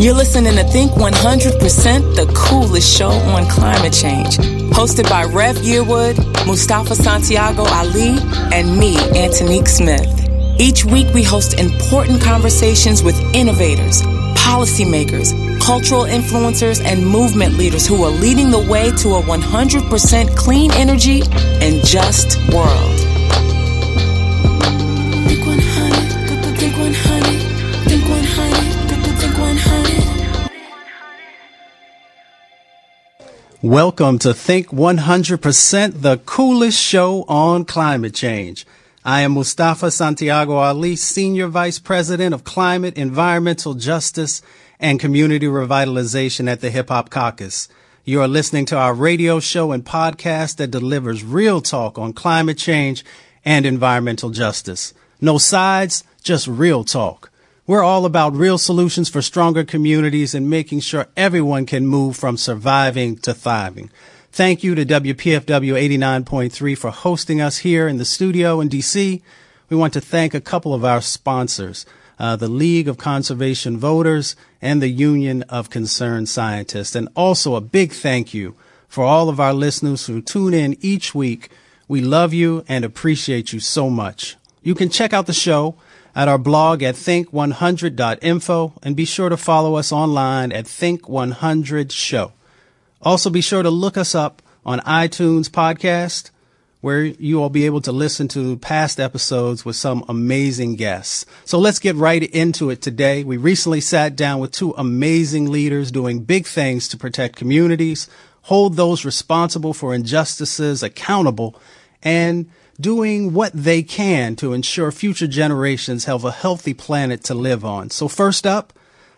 You're listening to Think 100%, the coolest show on climate change. Hosted by Rev Yearwood, Mustafa Santiago Ali, and me, Antonique Smith. Each week we host important conversations with innovators, policymakers, cultural influencers, and movement leaders who are leading the way to a 100% clean energy and just world. Welcome to Think 100%, the coolest show on climate change. I am Mustafa Santiago Ali, Senior Vice President of Climate, Environmental Justice, and Community Revitalization at the Hip Hop Caucus. You are listening to our radio show and podcast that delivers real talk on climate change and environmental justice. No sides, just real talk. We're all about real solutions for stronger communities and making sure everyone can move from surviving to thriving. Thank you to WPFW 89.3 for hosting us here in the studio in DC. We want to thank a couple of our sponsors, uh, the League of Conservation Voters and the Union of Concerned Scientists. And also a big thank you for all of our listeners who tune in each week. We love you and appreciate you so much. You can check out the show at our blog at think100.info and be sure to follow us online at Think100 Show. Also be sure to look us up on iTunes podcast where you will be able to listen to past episodes with some amazing guests. So let's get right into it today. We recently sat down with two amazing leaders doing big things to protect communities, hold those responsible for injustices accountable, and doing what they can to ensure future generations have a healthy planet to live on. So first up,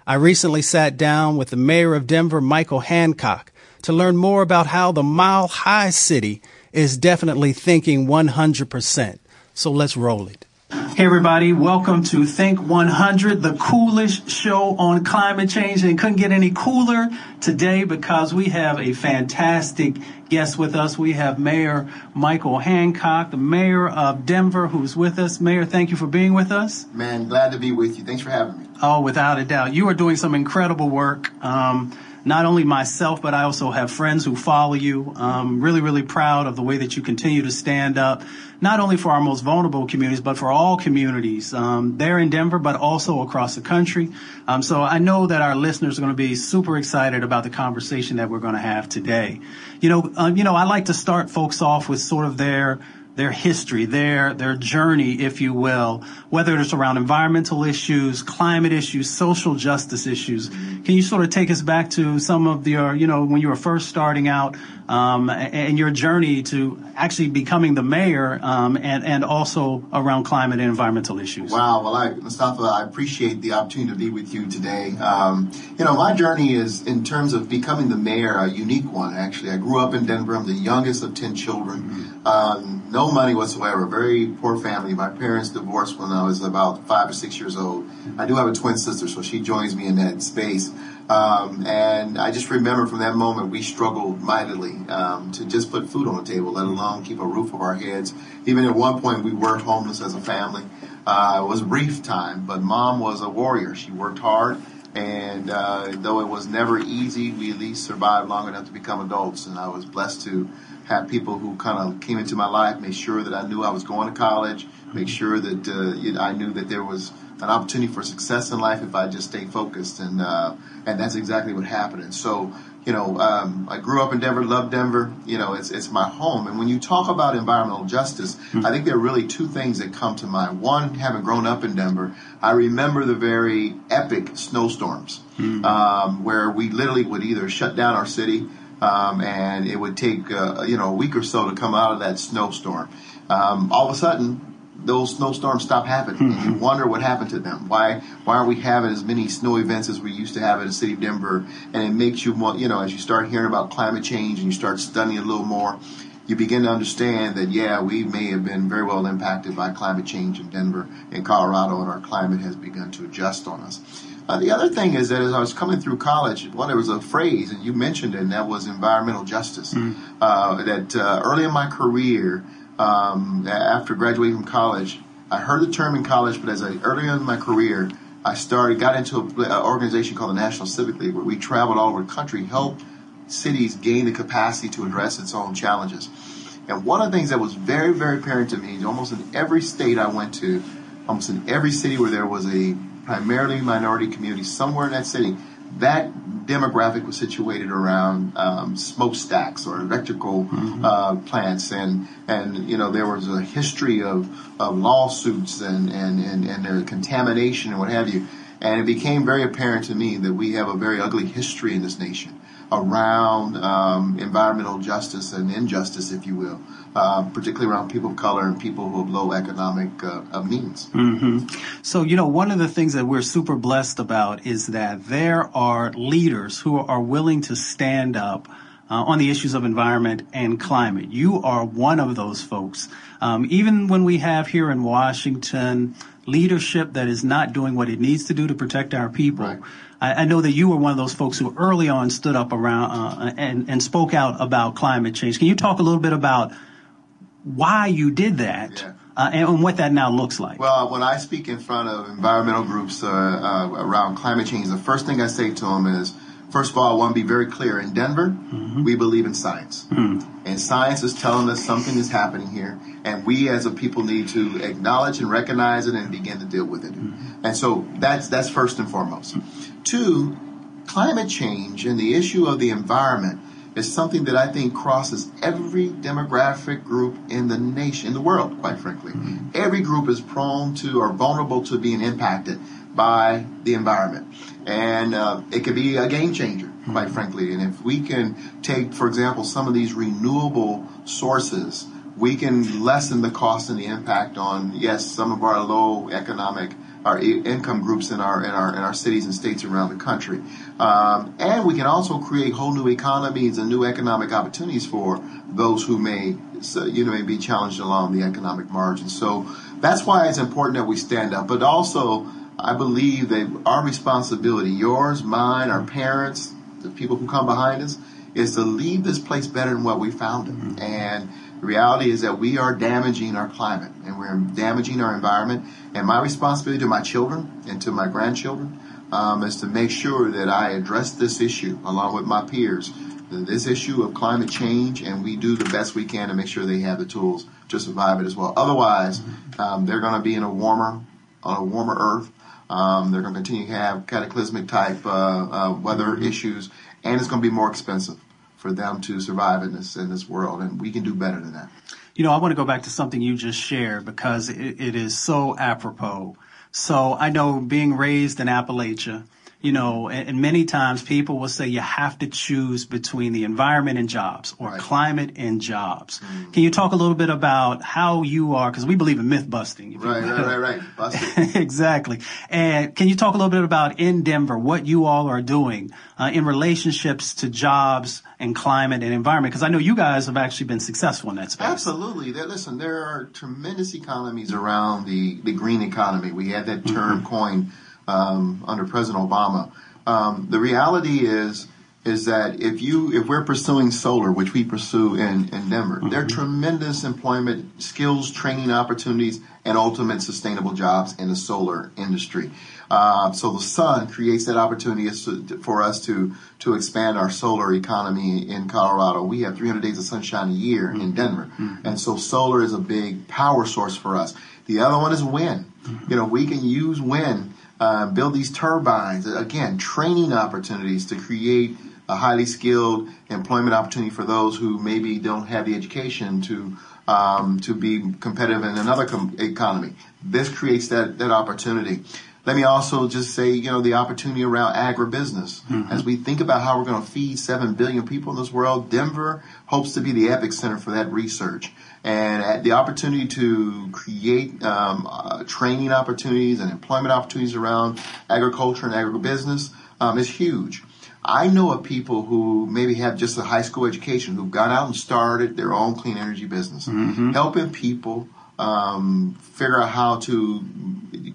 I recently sat down with the mayor of Denver, Michael Hancock, to learn more about how the Mile High City is definitely thinking 100%. So let's roll it. Hey, everybody, welcome to Think 100, the coolest show on climate change. And couldn't get any cooler today because we have a fantastic guest with us. We have Mayor Michael Hancock, the mayor of Denver, who's with us. Mayor, thank you for being with us. Man, glad to be with you. Thanks for having me. Oh, without a doubt. You are doing some incredible work. Um, not only myself, but I also have friends who follow you. Um, really, really proud of the way that you continue to stand up, not only for our most vulnerable communities, but for all communities um, there in Denver, but also across the country. Um, so I know that our listeners are going to be super excited about the conversation that we're going to have today. You know, uh, you know, I like to start folks off with sort of their their history, their their journey, if you will, whether it's around environmental issues, climate issues, social justice issues. Can you sort of take us back to some of your, you know, when you were first starting out, um, and your journey to actually becoming the mayor, um, and and also around climate and environmental issues? Wow, well, I, Mustafa, I appreciate the opportunity to be with you today. Um, you know, my journey is in terms of becoming the mayor a unique one. Actually, I grew up in Denver. I'm the youngest of ten children. Mm-hmm. Um, no money whatsoever. Very poor family. My parents divorced when I was about five or six years old. I do have a twin sister, so she joins me in that space. Um, and I just remember from that moment we struggled mightily um, to just put food on the table, let alone keep a roof over our heads. Even at one point we were homeless as a family. Uh, it was a brief time, but mom was a warrior. She worked hard. And uh, though it was never easy, we at least survived long enough to become adults. And I was blessed to have people who kind of came into my life, made sure that I knew I was going to college, make sure that uh, I knew that there was an opportunity for success in life if I just stayed focused, and uh, and that's exactly what happened. And so, you know, um, I grew up in Denver, love Denver. You know, it's it's my home. And when you talk about environmental justice, mm-hmm. I think there are really two things that come to mind. One, having grown up in Denver, I remember the very epic snowstorms mm-hmm. um, where we literally would either shut down our city um, and it would take uh, you know a week or so to come out of that snowstorm. Um, all of a sudden, those snowstorms stop happening, and you mm-hmm. wonder what happened to them. Why why aren't we having as many snow events as we used to have in the city of Denver? And it makes you want you know as you start hearing about climate change and you start studying a little more. You begin to understand that, yeah, we may have been very well impacted by climate change in Denver and Colorado, and our climate has begun to adjust on us. Uh, the other thing is that as I was coming through college, well, there was a phrase, and you mentioned it, and that was environmental justice. Mm-hmm. Uh, that uh, early in my career, um, after graduating from college, I heard the term in college, but as I early in my career, I started, got into an organization called the National Civic League, where we traveled all over the country, helped cities gain the capacity to address its own challenges. And one of the things that was very, very apparent to me, is almost in every state I went to, almost in every city where there was a primarily minority community, somewhere in that city, that demographic was situated around um, smokestacks or electrical mm-hmm. uh, plants, and and you know there was a history of, of lawsuits and and and and their contamination and what have you, and it became very apparent to me that we have a very ugly history in this nation around um, environmental justice and injustice, if you will, uh, particularly around people of color and people who have low economic uh, means. Mm-hmm. So, you know, one of the things that we're super blessed about is that there are leaders who are willing to stand up. Uh, on the issues of environment and climate. You are one of those folks. Um, even when we have here in Washington leadership that is not doing what it needs to do to protect our people, right. I, I, know that you were one of those folks who early on stood up around uh, and, and spoke out about climate change. Can you talk a little bit about why you did that? Yeah. Uh, and, what that now looks like. Well, when I speak in front of environmental groups uh, uh, around climate change, the first thing I say to them is, first of all, I want to be very clear. In Denver, mm-hmm. we believe in science, mm-hmm. and science is telling us something is happening here, and we as a people need to acknowledge and recognize it and begin to deal with it. Mm-hmm. And so that's that's first and foremost. Two, climate change and the issue of the environment is something that I think crosses every demographic group in the nation, in the world, quite frankly. Mm-hmm. Every group is prone to or vulnerable to being impacted by the environment. And uh, it could be a game changer, quite mm-hmm. frankly. And if we can take, for example, some of these renewable sources, we can lessen the cost and the impact on, yes, some of our low economic our income groups in our in our in our cities and states around the country, um, and we can also create whole new economies and new economic opportunities for those who may you know may be challenged along the economic margin. So that's why it's important that we stand up, but also I believe that our responsibility, yours, mine, our parents, the people who come behind us, is to leave this place better than what we found it, mm-hmm. and the reality is that we are damaging our climate and we're damaging our environment. And my responsibility to my children and to my grandchildren um, is to make sure that I address this issue along with my peers, this issue of climate change, and we do the best we can to make sure they have the tools to survive it as well. Otherwise, um, they're going to be in a warmer, on a warmer Earth. Um, they're going to continue to have cataclysmic type uh, uh, weather issues, and it's going to be more expensive for them to survive in this in this world, and we can do better than that. You know, I want to go back to something you just shared because it, it is so apropos. So I know being raised in Appalachia, you know, and, and, many times people will say you have to choose between the environment and jobs or right. climate and jobs. Mm. Can you talk a little bit about how you are, because we believe in myth busting. Right, right, right, right, exactly. And can you talk a little bit about in Denver, what you all are doing uh, in relationships to jobs and climate and environment? Because I know you guys have actually been successful in that space. Absolutely. Listen, there are tremendous economies around the, the green economy. We had that term mm-hmm. coined um, under President Obama. Um, the reality is is that if you if we're pursuing solar, which we pursue in, in Denver, mm-hmm. there are tremendous employment skills, training opportunities, and ultimate sustainable jobs in the solar industry. Uh, so the sun creates that opportunity for us to to expand our solar economy in Colorado. We have 300 days of sunshine a year mm-hmm. in Denver, mm-hmm. and so solar is a big power source for us. The other one is wind. Mm-hmm. You know, we can use wind uh, build these turbines. Again, training opportunities to create a highly skilled employment opportunity for those who maybe don't have the education to um, to be competitive in another com- economy. This creates that that opportunity. Let me also just say, you know, the opportunity around agribusiness. Mm-hmm. As we think about how we're going to feed 7 billion people in this world, Denver hopes to be the epicenter for that research. And the opportunity to create um, uh, training opportunities and employment opportunities around agriculture and agribusiness um, is huge. I know of people who maybe have just a high school education who've gone out and started their own clean energy business, mm-hmm. helping people um, figure out how to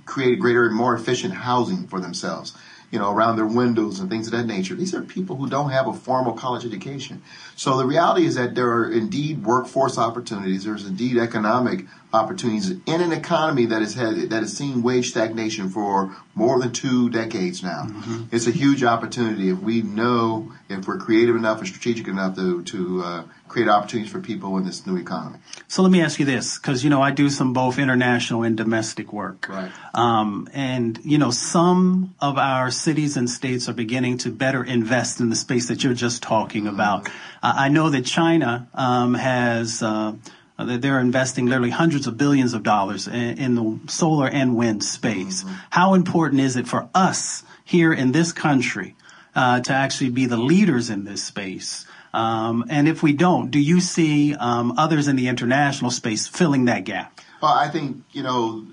create greater, and more efficient housing for themselves you know, around their windows and things of that nature. These are people who don't have a formal college education. So the reality is that there are indeed workforce opportunities. There's indeed economic opportunities in an economy that has had that has seen wage stagnation for more than two decades now. Mm-hmm. It's a huge opportunity if we know if we're creative enough and strategic enough to to uh, create opportunities for people in this new economy. So let me ask you this, because you know I do some both international and domestic work, right? Um, and you know some of our cities and states are beginning to better invest in the space that you're just talking mm-hmm. about. Uh, I know that China um, has. Uh, they're investing literally hundreds of billions of dollars in, in the solar and wind space. Mm-hmm. How important is it for us here in this country uh, to actually be the leaders in this space? Um, and if we don't, do you see um, others in the international space filling that gap? Well, I think, you know,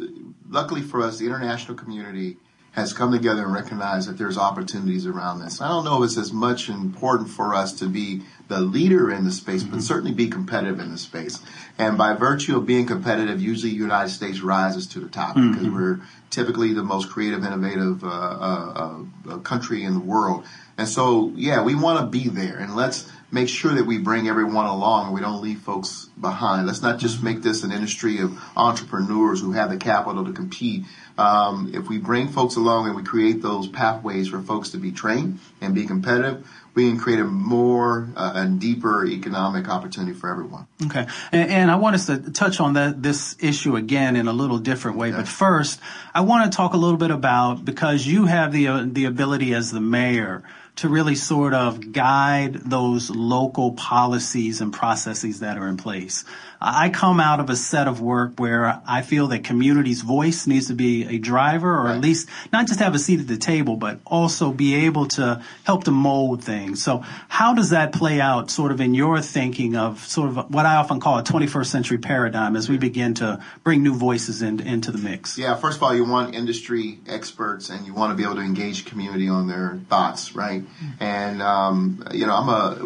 luckily for us, the international community has come together and recognized that there's opportunities around this. I don't know if it's as much important for us to be the leader in the space, but mm-hmm. certainly be competitive in the space. And by virtue of being competitive, usually the United States rises to the top mm-hmm. because we're typically the most creative, innovative uh, uh, uh, country in the world. And so, yeah, we want to be there, and let's make sure that we bring everyone along and we don't leave folks behind. Let's not just make this an industry of entrepreneurs who have the capital to compete. Um, if we bring folks along and we create those pathways for folks to be trained and be competitive, we can create a more uh, and deeper economic opportunity for everyone. Okay, and, and, I want us to touch on that this issue again in a little different way. But first, I want to talk a little bit about because you have the uh, the ability as the mayor to really sort of guide those local policies and processes that are in place. I come out of a set of work where I feel that community's voice needs to be a driver or at least not just have a seat at the table, but also be able to help to mold things. So how does that play out sort of in your thinking of sort of what I often call a 21st century paradigm as we begin to bring new voices in, into the mix? Yeah, first of all, you want industry experts and you want to be able to engage community on their thoughts, right? Mm-hmm. And, um, you know, I'm a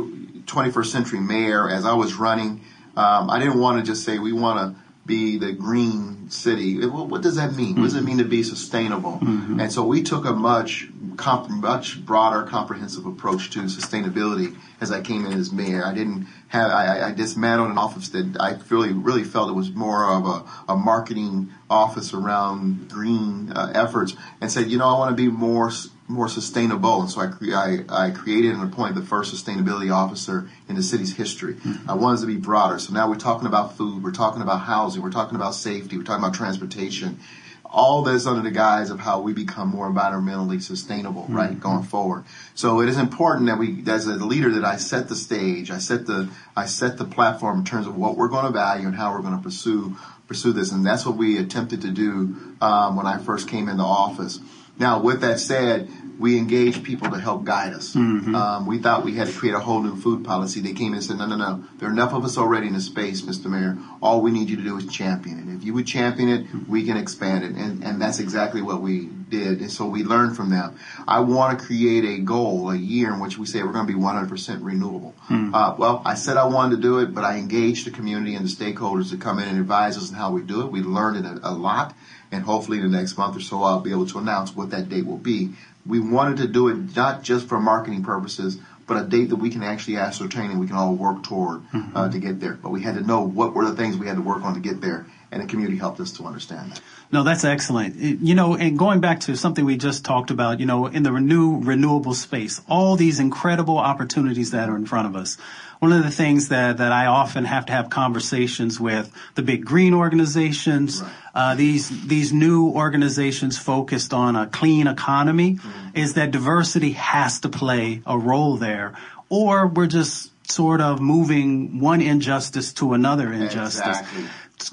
21st century mayor as I was running – um, I didn't want to just say we want to be the green city. Well, what does that mean? Mm-hmm. What does it mean to be sustainable? Mm-hmm. And so we took a much comp- much broader, comprehensive approach to sustainability as I came in as mayor. I didn't have I, I dismantled an office that I really really felt it was more of a, a marketing office around green uh, efforts, and said, you know, I want to be more more sustainable. And so I, cre- I, I, created and appointed the first sustainability officer in the city's history. Mm-hmm. I wanted to be broader. So now we're talking about food, we're talking about housing, we're talking about safety, we're talking about transportation. All this under the guise of how we become more environmentally sustainable, mm-hmm. right, going forward. So it is important that we, as a leader, that I set the stage, I set the, I set the platform in terms of what we're going to value and how we're going to pursue pursue this, and that's what we attempted to do um, when I first came into office. Now, with that said, we engaged people to help guide us. Mm-hmm. Um, we thought we had to create a whole new food policy. They came in and said, no, no, no. There are enough of us already in the space, Mr. Mayor. All we need you to do is champion it. If you would champion it, we can expand it. And, and that's exactly what we did. And so we learned from them. I want to create a goal, a year in which we say we're going to be 100% renewable. Mm-hmm. Uh, well, I said I wanted to do it, but I engaged the community and the stakeholders to come in and advise us on how we do it. We learned it a, a lot and hopefully in the next month or so I'll be able to announce what that date will be. We wanted to do it not just for marketing purposes, but a date that we can actually ascertain and we can all work toward uh, mm-hmm. uh, to get there. But we had to know what were the things we had to work on to get there, and the community helped us to understand that. No, that's excellent. You know, and going back to something we just talked about, you know, in the renew renewable space, all these incredible opportunities that are in front of us one of the things that, that I often have to have conversations with the big green organizations, right. uh, these these new organizations focused on a clean economy, mm-hmm. is that diversity has to play a role there, or we're just sort of moving one injustice to another injustice. Exactly.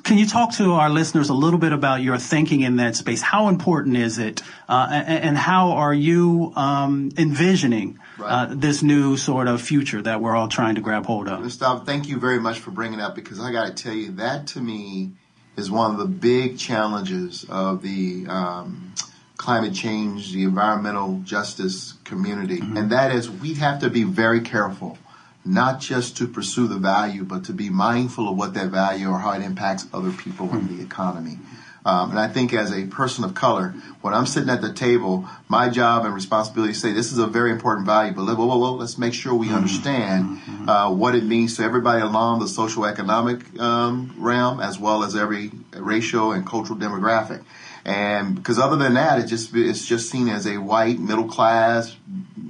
Can you talk to our listeners a little bit about your thinking in that space? How important is it, uh, and, and, how are you um, envisioning right. uh, this new sort of future that we're all trying to grab hold of? Mustafa, thank you very much for bringing up because I got to tell you that to me is one of the big challenges of the um, climate change, the environmental justice community, mm-hmm. and that is we have to be very careful not just to pursue the value, but to be mindful of what that value or how it impacts other people in the economy. Um, and I think as a person of color, when I'm sitting at the table, my job and responsibility is to say this is a very important value, but whoa, whoa, whoa, let's make sure we understand uh, what it means to everybody along the social economic um, realm as well as every racial and cultural demographic. And because other than that, it just it's just seen as a white middle class,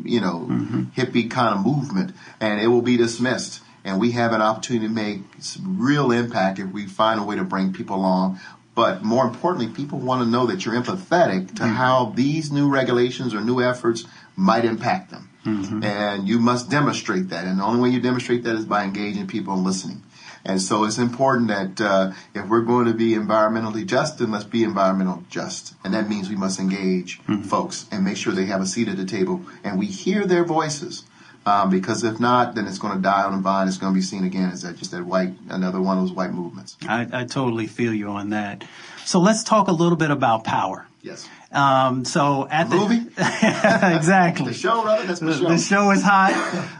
you know, mm-hmm. hippie kind of movement, and it will be dismissed. And we have an opportunity to make real impact if we find a way to bring people along but more importantly, people want to know that you're empathetic to mm-hmm. how these new regulations or new efforts might impact them. Mm-hmm. And you must demonstrate that. And the only way you demonstrate that is by engaging people and listening. And so it's important that uh, if we're going to be environmentally just, then let's be environmental just. And that means we must engage mm-hmm. folks and make sure they have a seat at the table and we hear their voices. Um, because if not, then it's going to die on the vine. It's going to be seen again as that just that white, another one of those white movements. I, I totally feel you on that. So let's talk a little bit about power. Yes. Um, so at the, movie, exactly. the show, rather. That's the, show. the show is hot.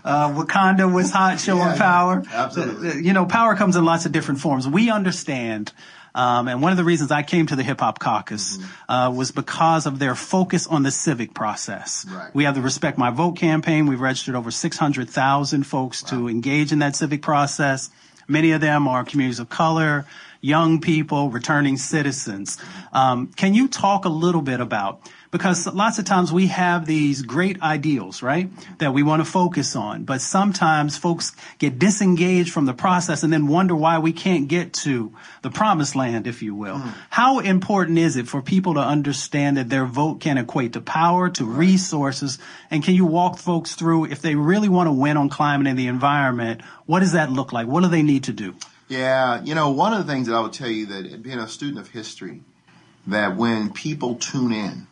Uh, Wakanda was hot, showing yeah, power. Absolutely. You know, power comes in lots of different forms. We understand um, and one of the reasons I came to the Hip Hop Caucus mm-hmm. uh, was because of their focus on the civic process. Right. We have the Respect My Vote campaign. We've registered over 600,000 folks wow. to engage in that civic process. Many of them are communities of color, young people, returning citizens. Um, can you talk a little bit about because lots of times we have these great ideals, right? That we want to focus on, but sometimes folks get disengaged from the process and then wonder why we can't get to the promised land, if you will. Mm. How important is it for people to understand that their vote can equate to power, to right. resources? And can you walk folks through if they really want to win on climate and the environment, what does that look like? What do they need to do? Yeah, you know, one of the things that I would tell you that being a student of history, that when people tune in,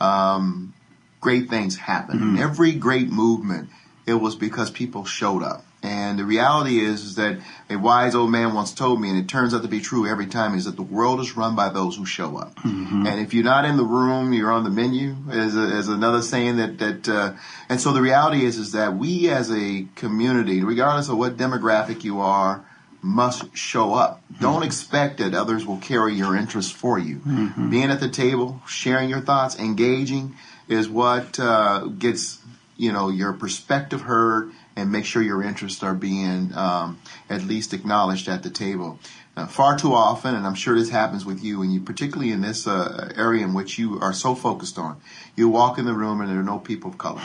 um, great things happen. Mm-hmm. Every great movement, it was because people showed up. And the reality is, is that a wise old man once told me, and it turns out to be true every time, is that the world is run by those who show up. Mm-hmm. And if you're not in the room, you're on the menu. Is, is another saying that that. Uh, and so the reality is, is that we as a community, regardless of what demographic you are, must show up. Don't expect that others will carry your interests for you. Mm-hmm. Being at the table, sharing your thoughts, engaging is what uh, gets you know your perspective heard and make sure your interests are being um, at least acknowledged at the table. Far too often, and I'm sure this happens with you, and you particularly in this uh, area in which you are so focused on, you walk in the room and there are no people of color.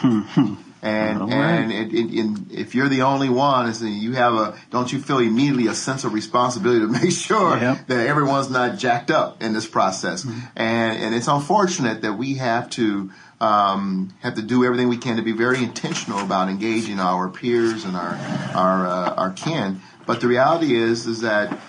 And right. and it, it, it, if you're the only one, you have a don't you feel immediately a sense of responsibility to make sure yep. that everyone's not jacked up in this process. Mm-hmm. And and it's unfortunate that we have to um, have to do everything we can to be very intentional about engaging our peers and our our uh, our kin. But the reality is is that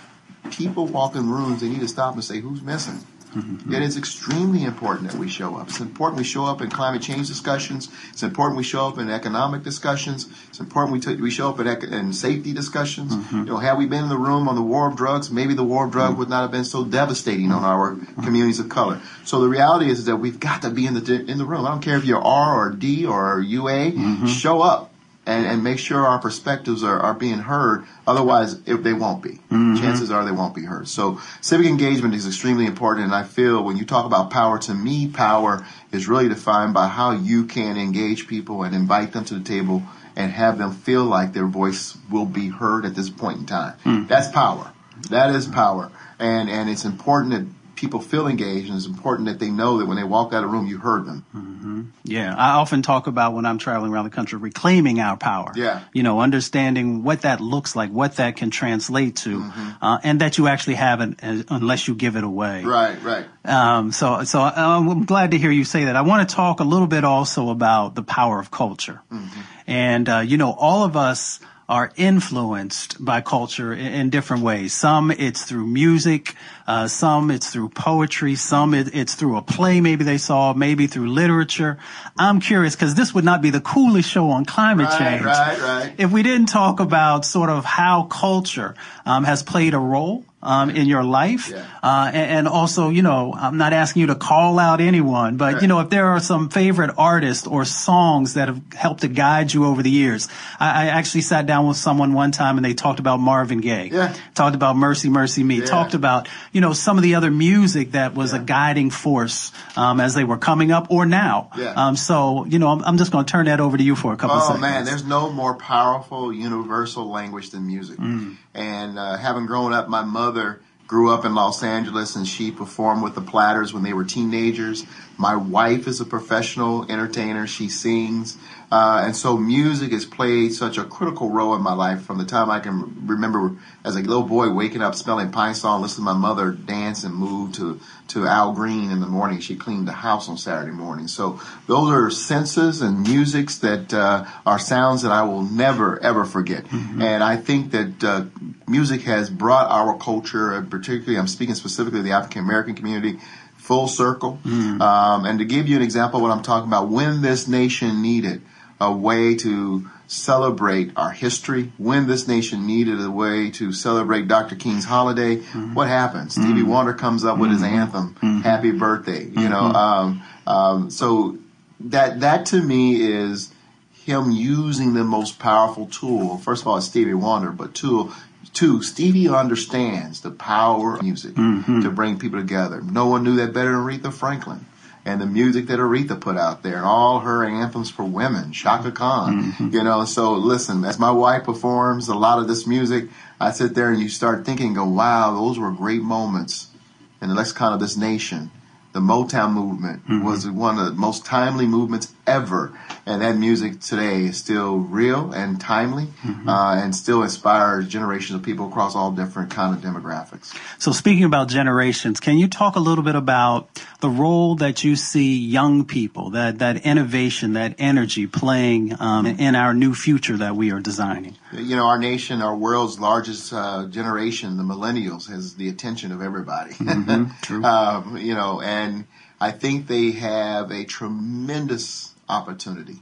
people walk in rooms, they need to stop and say, "Who's missing?" Mm-hmm. It is extremely important that we show up. It's important we show up in climate change discussions. It's important we show up in economic discussions. It's important we, t- we show up in, ec- in safety discussions. Mm-hmm. You know, had we been in the room on the war of drugs, maybe the war of drugs mm-hmm. would not have been so devastating on our communities of color. So the reality is, is that we've got to be in the in the room. I don't care if you're R or D or UA. Mm-hmm. Show up and, and make sure our perspectives are, are being heard. Otherwise, if they won't be, mm-hmm. chances are they won't be heard. So civic engagement is extremely important. And I feel when you talk about power, to me, power is really defined by how you can engage people and invite them to the table and have them feel like their voice will be heard at this point in time. Mm-hmm. That's power. That is power. And, and it's important that people feel engaged, and it's important that they know that when they walk out of the room, you heard them. Mm-hmm. Yeah, I often talk about when I'm traveling around the country, reclaiming our power. Yeah, you know, understanding what that looks like, what that can translate to, mm-hmm. uh, and that you actually have it uh, unless you give it away. Right, right. Um, so, so uh, I'm glad to hear you say that. I want to talk a little bit also about the power of culture, mm-hmm. and uh, you know, all of us are influenced by culture in, in different ways. Some it's through music, uh, some it's through poetry, some it, it's through a play maybe they saw, maybe through literature. I'm curious because this would not be the coolest show on climate right, change right, right. if we didn't talk about sort of how culture um, has played a role um, in your life. Yeah. Uh, and, and, also, you know, I'm not asking you to call out anyone, but right. you know, if there are some favorite artists or songs that have helped to guide you over the years. I, I, actually sat down with someone one time and they talked about Marvin Gaye. Yeah. Talked about Mercy, Mercy Me. Yeah. Talked about, you know, some of the other music that was a guiding force, um, as they were coming up or now. Yeah. Um, so, you know, I'm, I'm just going to turn that over to you for a couple oh, seconds. Oh man, there's no more powerful universal language than music. Mm. And, uh, having grown up, my mother, grew up in Los Angeles and she performed with the Platters when they were teenagers. My wife is a professional entertainer. She sings. Uh, and so music has played such a critical role in my life from the time I can remember as a little boy waking up smelling Pine-Sol, listening to my mother dance and move to, to Al Green in the morning. She cleaned the house on Saturday morning. So those are senses and musics that uh, are sounds that I will never ever forget. Mm-hmm. And I think that uh, music has brought our culture, particularly I'm speaking specifically of the African American community, full circle. Mm-hmm. Um, and to give you an example of what I'm talking about, when this nation needed a way to celebrate our history, when this nation needed a way to celebrate Dr. King's holiday, mm-hmm. what happens? Mm-hmm. Stevie Wonder comes up with his mm-hmm. anthem, mm-hmm. Happy Birthday, you know. Mm-hmm. Um, um, so that, that to me is him using the most powerful tool. First of all, it's Stevie Wonder, but two, two, Stevie understands the power of music to bring people together. No one knew that better than Aretha Franklin and the music that Aretha put out there and all her anthems for women, Chaka Khan, mm-hmm. you know. So listen, as my wife performs a lot of this music, I sit there and you start thinking, go, wow, those were great moments in the lexicon of this nation. The Motown movement mm-hmm. was one of the most timely movements ever. And that music today is still real and timely mm-hmm. uh, and still inspires generations of people across all different kind of demographics. So speaking about generations can you talk a little bit about the role that you see young people that that innovation that energy playing um, in our new future that we are designing? You know our nation our world's largest uh, generation the millennials has the attention of everybody. Mm-hmm. um, you know and I think they have a tremendous opportunity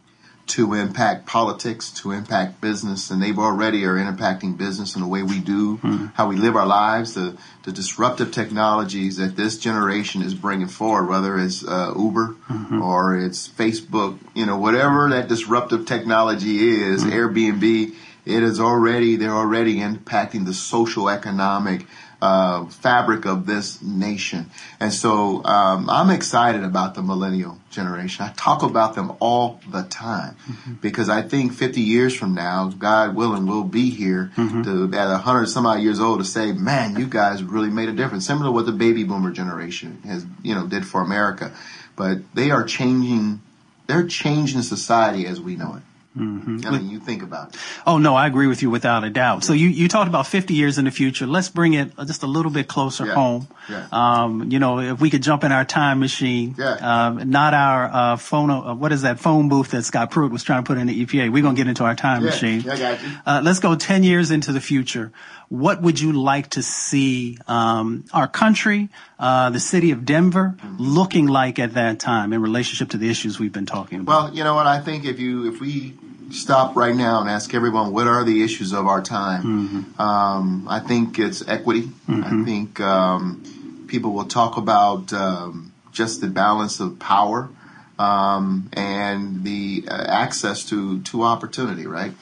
to impact politics, to impact business, and they've already are impacting business in the way we do, mm-hmm. how we live our lives, the, the disruptive technologies that this generation is bringing forward, whether it's uh, Uber mm-hmm. or it's Facebook, you know, whatever that disruptive technology is, mm-hmm. Airbnb, it is already, they're already impacting the social economic uh, fabric of this nation. And so um, I'm excited about the millennial generation. I talk about them all the time mm-hmm. because I think 50 years from now, God willing, we'll be here mm-hmm. to at 100 some odd years old to say, man, you guys really made a difference. Similar to what the baby boomer generation has, you know, did for America. But they are changing, they're changing society as we know it. Mm-hmm. I mean, you think about it. Oh no, I agree with you without a doubt. So you, you talked about 50 years in the future. Let's bring it just a little bit closer yeah. home. Yeah. Um, you know, if we could jump in our time machine, yeah. um, not our uh, phone. Uh, what is that phone booth that Scott Pruitt was trying to put in the EPA? We're gonna get into our time yeah. machine. Yeah, I got you. Uh, let's go 10 years into the future. What would you like to see um, our country, uh, the city of Denver, looking like at that time in relationship to the issues we've been talking about? Well, you know what? I think if you if we stop right now and ask everyone what are the issues of our time. Mm-hmm. Um, I think it's equity. Mm-hmm. I think um, people will talk about um, just the balance of power um, and the uh, access to to opportunity, right?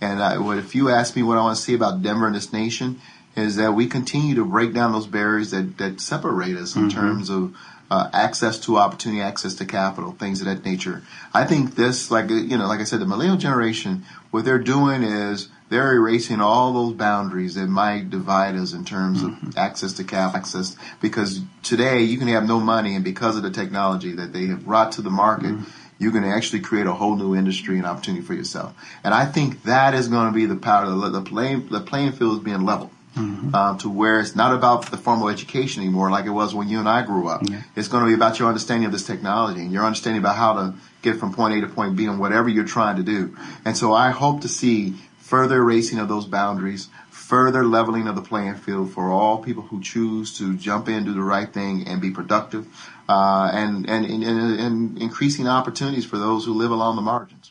And I, if you ask me what I want to see about Denver and this nation, is that we continue to break down those barriers that, that separate us in mm-hmm. terms of uh, access to opportunity, access to capital, things of that nature. I think this, like you know, like I said, the millennial generation, what they're doing is they're erasing all those boundaries that might divide us in terms mm-hmm. of access to capital, access. Because today you can have no money, and because of the technology that they have brought to the market. Mm-hmm. You can actually create a whole new industry and opportunity for yourself, and I think that is going to be the power. The, the playing the playing field is being leveled mm-hmm. uh, to where it's not about the formal education anymore like it was when you and I grew up. Yeah. It's going to be about your understanding of this technology and your understanding about how to get from point A to point B and whatever you're trying to do. And so I hope to see further erasing of those boundaries, further leveling of the playing field for all people who choose to jump in, do the right thing, and be productive, uh, and, and, and, and increasing opportunities for those who live along the margins.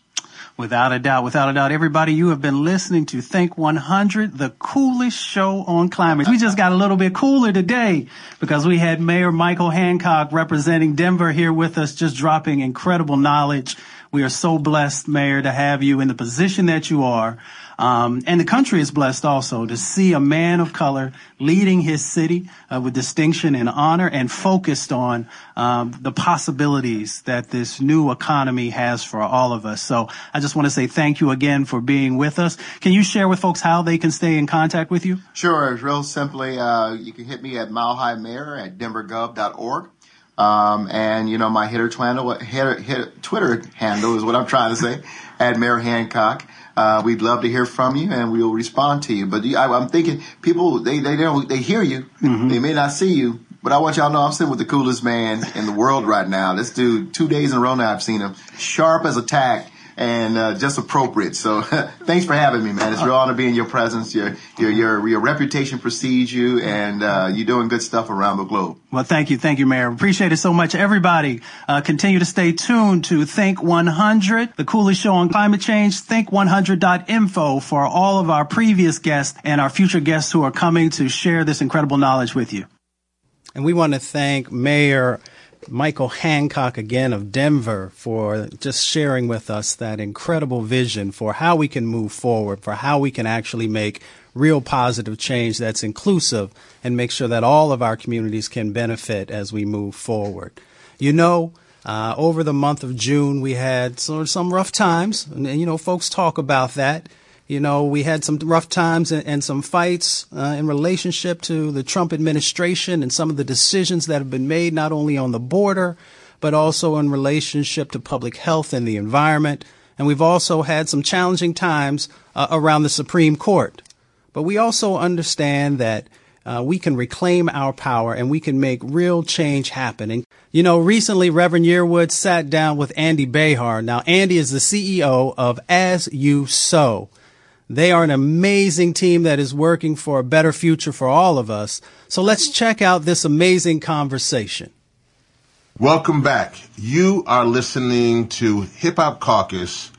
Without a doubt, without a doubt. Everybody, you have been listening to Think 100, the coolest show on climate. We just got a little bit cooler today because we had Mayor Michael Hancock representing Denver here with us, just dropping incredible knowledge. We are so blessed, Mayor, to have you in the position that you are. Um, and the country is blessed also to see a man of color leading his city uh, with distinction and honor and focused on um, the possibilities that this new economy has for all of us. So I just want to say thank you again for being with us. Can you share with folks how they can stay in contact with you? Sure. It's real simply, uh, you can hit me at milehighmayor at denvergov.org. Um, and you know my hitter, Twitter, hitter, Twitter handle is what I'm trying to say at Mayor Hancock. Uh, we'd love to hear from you, and we'll respond to you. But I, am thinking people they they don't they hear you, mm-hmm. they may not see you, but I want y'all to know I'm sitting with the coolest man in the world right now. This dude, two days in a row now, I've seen him sharp as a tack and uh, just appropriate. So thanks for having me, man. It's a real honor being in your presence. Your your your, your reputation precedes you, and uh, you're doing good stuff around the globe. Well, thank you, thank you, Mayor. Appreciate it so much. Everybody, uh, continue to stay tuned to Think 100, the coolest show on climate change. Think100.info for all of our previous guests and our future guests who are coming to share this incredible knowledge with you. And we want to thank Mayor. Michael Hancock again of Denver for just sharing with us that incredible vision for how we can move forward, for how we can actually make real positive change that's inclusive and make sure that all of our communities can benefit as we move forward. You know, uh, over the month of June, we had some, some rough times, and, you know, folks talk about that. You know, we had some rough times and, and some fights uh, in relationship to the Trump administration and some of the decisions that have been made, not only on the border, but also in relationship to public health and the environment. And we've also had some challenging times uh, around the Supreme Court. But we also understand that uh, we can reclaim our power and we can make real change happen. And, you know, recently Reverend Yearwood sat down with Andy Behar. Now, Andy is the CEO of As You Sow. They are an amazing team that is working for a better future for all of us. So let's check out this amazing conversation. Welcome back. You are listening to Hip Hop Caucus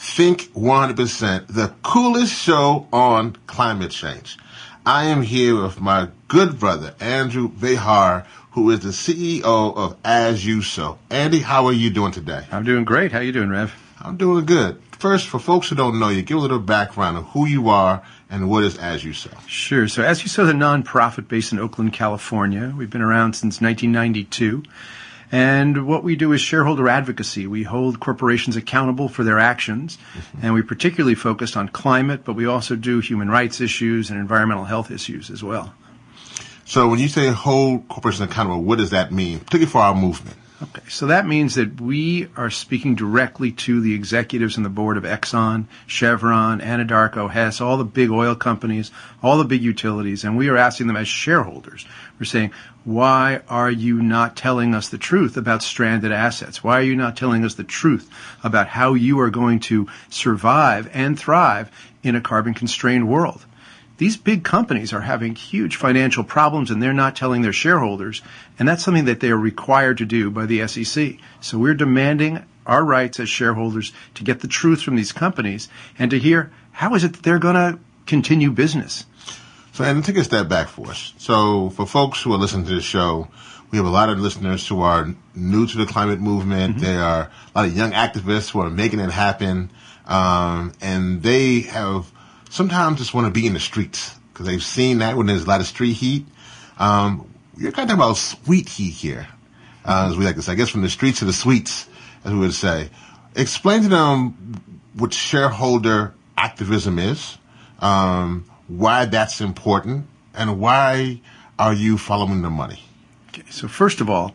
Think 100%, the coolest show on climate change. I am here with my good brother, Andrew Behar, who is the CEO of As You Sow. Andy, how are you doing today? I'm doing great. How are you doing, Rev? I'm doing good. First, for folks who don't know you, give a little background of who you are and what is As You Sow. Sure. So As You Sow is a nonprofit based in Oakland, California. We've been around since 1992. And what we do is shareholder advocacy. We hold corporations accountable for their actions, mm-hmm. and we particularly focus on climate, but we also do human rights issues and environmental health issues as well. So when you say hold corporations accountable, what does that mean, particularly for our movement? Okay, so that means that we are speaking directly to the executives and the board of Exxon, Chevron, Anadarko, Hess, all the big oil companies, all the big utilities, and we are asking them as shareholders. We're saying, why are you not telling us the truth about stranded assets? Why are you not telling us the truth about how you are going to survive and thrive in a carbon constrained world? These big companies are having huge financial problems and they're not telling their shareholders. And that's something that they are required to do by the SEC. So we're demanding our rights as shareholders to get the truth from these companies and to hear how is it that they're going to continue business. So, and take a step back for us. So, for folks who are listening to the show, we have a lot of listeners who are new to the climate movement. Mm-hmm. There are a lot of young activists who are making it happen. Um, and they have sometimes just want to be in the streets because they've seen that when there's a lot of street heat. Um, you're kind of talking about sweet heat here, uh, as we like to say. I guess from the streets to the suites, as we would say. Explain to them what shareholder activism is, um, why that's important, and why are you following the money? Okay, so first of all,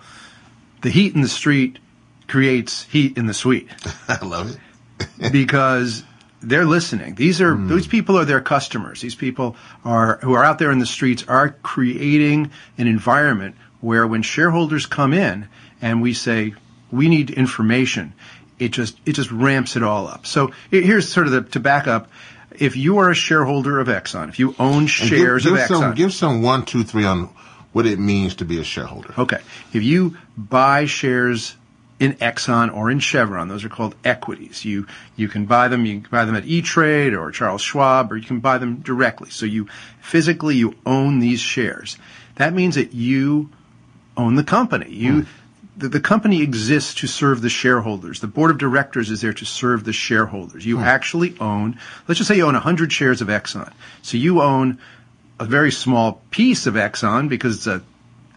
the heat in the street creates heat in the suite. I love it. because they're listening. These are mm. these people are their customers. These people are who are out there in the streets are creating an environment where when shareholders come in and we say we need information, it just it just ramps it all up. So here's sort of the to back up. If you are a shareholder of Exxon, if you own shares give, give of Exxon, some, give some one, two, three on what it means to be a shareholder. Okay, if you buy shares in Exxon or in Chevron. Those are called equities. You you can buy them. You can buy them at E Trade or Charles Schwab, or you can buy them directly. So you physically you own these shares. That means that you own the company. You hmm. the, the, company exists to serve the shareholders. The board of directors is there to serve the shareholders. You hmm. actually own. Let's just say you own 100 shares of Exxon. So you own a very small piece of Exxon because it's a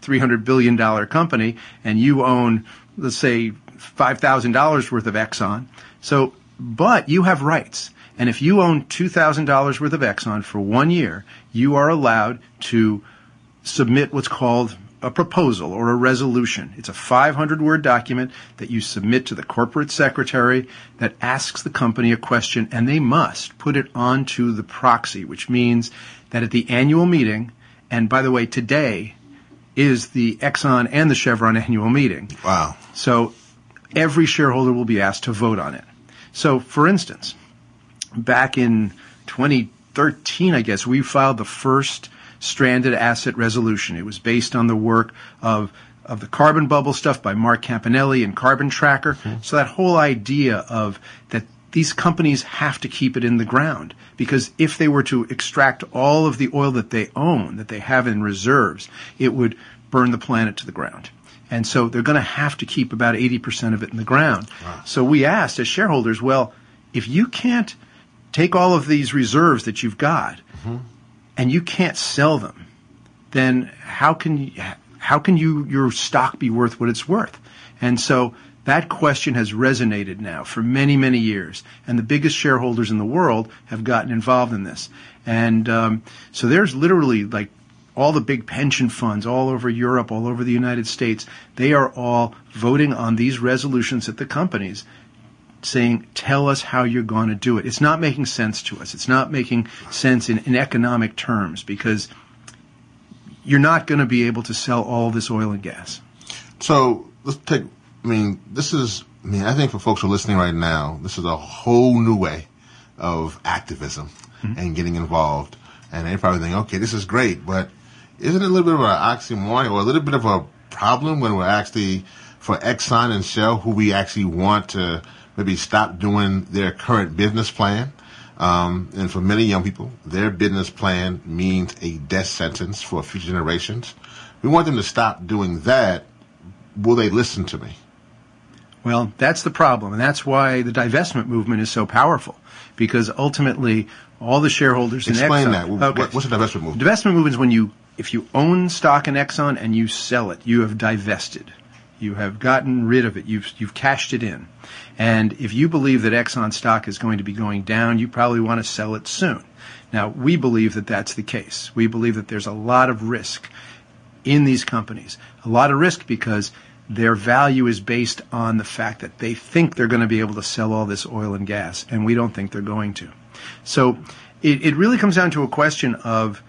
$300 billion company and you own, let's say, $5,000 worth of Exxon. So, but you have rights. And if you own $2,000 worth of Exxon for one year, you are allowed to submit what's called a proposal or a resolution. It's a 500 word document that you submit to the corporate secretary that asks the company a question and they must put it onto the proxy, which means that at the annual meeting, and by the way, today is the Exxon and the Chevron annual meeting. Wow. So every shareholder will be asked to vote on it. So, for instance, back in 2013, I guess, we filed the first stranded asset resolution. It was based on the work of of the carbon bubble stuff by Mark Campanale and Carbon Tracker. Mm-hmm. So that whole idea of that these companies have to keep it in the ground because if they were to extract all of the oil that they own, that they have in reserves, it would burn the planet to the ground. And so they're going to have to keep about 80% of it in the ground. Wow. So we asked as shareholders, well, if you can't take all of these reserves that you've got mm-hmm. and you can't sell them, then how can you, how can you, your stock be worth what it's worth? And so that question has resonated now for many, many years, and the biggest shareholders in the world have gotten involved in this. And um, so there's literally like all the big pension funds all over Europe, all over the United States, they are all voting on these resolutions at the companies saying, tell us how you're going to do it. It's not making sense to us. It's not making sense in, in economic terms because you're not going to be able to sell all this oil and gas. So let's take I mean, this is, I mean, I think for folks who are listening right now, this is a whole new way of activism mm-hmm. and getting involved. And they probably think, okay, this is great, but isn't it a little bit of an oxymoron or a little bit of a problem when we're actually, for Exxon and Shell, who we actually want to maybe stop doing their current business plan? Um, and for many young people, their business plan means a death sentence for future generations. We want them to stop doing that. Will they listen to me? Well, that's the problem, and that's why the divestment movement is so powerful, because ultimately all the shareholders Explain in Exxon. Explain that. Okay. What's the divestment movement? Divestment movement is when you, if you own stock in Exxon and you sell it, you have divested. You have gotten rid of it. You've you've cashed it in, and if you believe that Exxon stock is going to be going down, you probably want to sell it soon. Now, we believe that that's the case. We believe that there's a lot of risk in these companies. A lot of risk because their value is based on the fact that they think they're going to be able to sell all this oil and gas, and we don't think they're going to. So it, it really comes down to a question of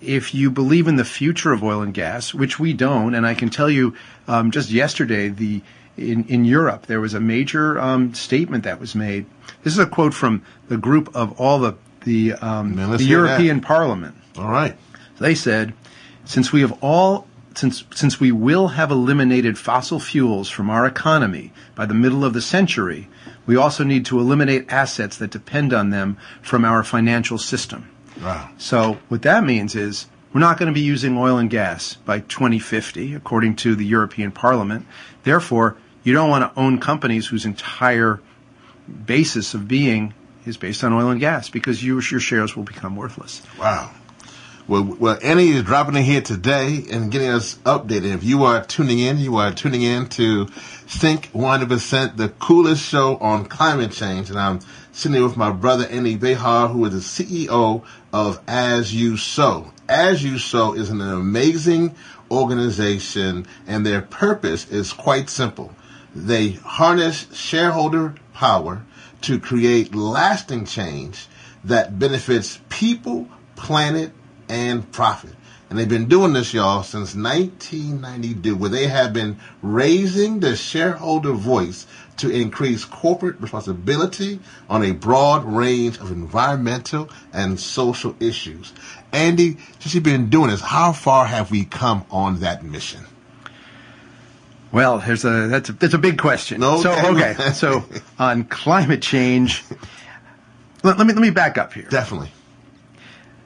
if you believe in the future of oil and gas, which we don't, and I can tell you um, just yesterday, the in, in Europe, there was a major um, statement that was made. This is a quote from the group of all the the, um, the European that. Parliament. All right. They said, since we have all since, since we will have eliminated fossil fuels from our economy by the middle of the century, we also need to eliminate assets that depend on them from our financial system. Wow. So what that means is we're not going to be using oil and gas by 2050, according to the European Parliament. Therefore, you don't want to own companies whose entire basis of being is based on oil and gas because you, your shares will become worthless. Wow. Well, well, Andy is dropping in here today and getting us updated. If you are tuning in, you are tuning in to Think 100%, the coolest show on climate change. And I'm sitting here with my brother, Andy Behar, who is the CEO of As You Sow. As You Sow is an amazing organization, and their purpose is quite simple. They harness shareholder power to create lasting change that benefits people, planet, and profit. And they've been doing this, y'all, since 1992, where they have been raising the shareholder voice to increase corporate responsibility on a broad range of environmental and social issues. Andy, since you've been doing this, how far have we come on that mission? Well, there's a that's a, that's a big question. No, so okay. okay, so on climate change, let, let me let me back up here. Definitely.